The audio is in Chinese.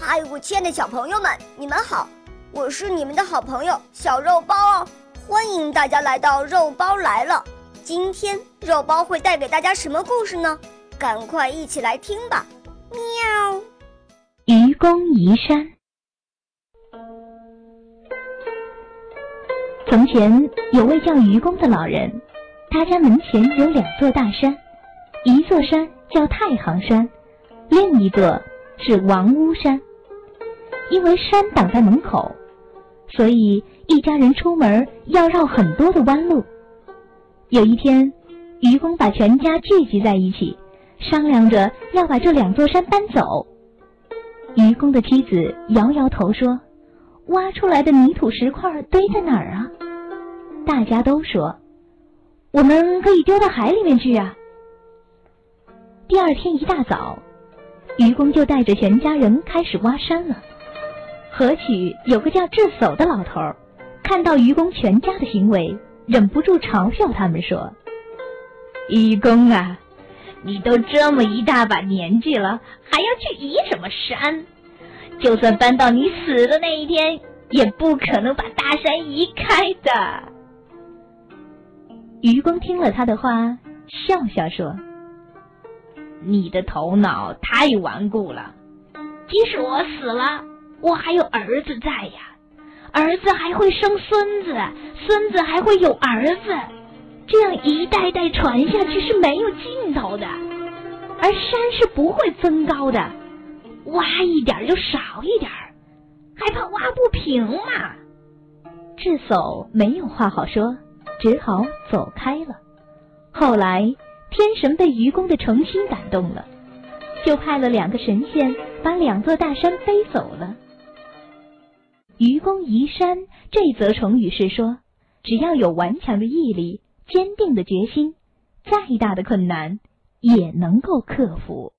嗨，我亲爱的小朋友们，你们好！我是你们的好朋友小肉包哦，欢迎大家来到肉包来了。今天肉包会带给大家什么故事呢？赶快一起来听吧！喵。愚公移山。从前有位叫愚公的老人，他家门前有两座大山，一座山叫太行山，另一座是王屋山。因为山挡在门口，所以一家人出门要绕很多的弯路。有一天，愚公把全家聚集在一起，商量着要把这两座山搬走。愚公的妻子摇摇头说：“挖出来的泥土石块堆在哪儿啊？”大家都说：“我们可以丢到海里面去啊。”第二天一大早，愚公就带着全家人开始挖山了。河曲有个叫智叟的老头，看到愚公全家的行为，忍不住嘲笑他们说：“愚公啊，你都这么一大把年纪了，还要去移什么山？就算搬到你死的那一天，也不可能把大山移开的。”愚公听了他的话，笑笑说：“你的头脑太顽固了，即使我死了，我还有儿子在呀，儿子还会生孙子，孙子还会有儿子，这样一代代传下去是没有尽头的。而山是不会增高的，挖一点就少一点，还怕挖不平吗？”智叟没有话好说。只好走开了。后来，天神被愚公的诚心感动了，就派了两个神仙把两座大山背走了。愚公移山这则成语是说，只要有顽强的毅力、坚定的决心，再大的困难也能够克服。